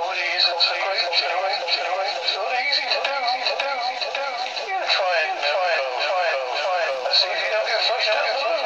It's not easy to do, try and try and try and try and see if you don't get flushed.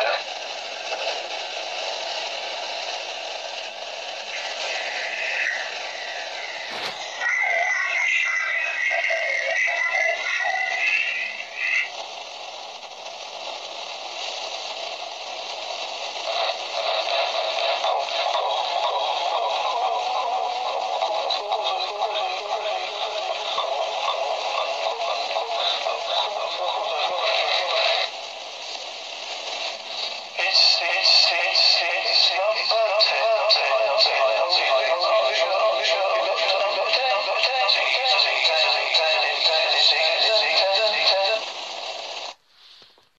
Gracias.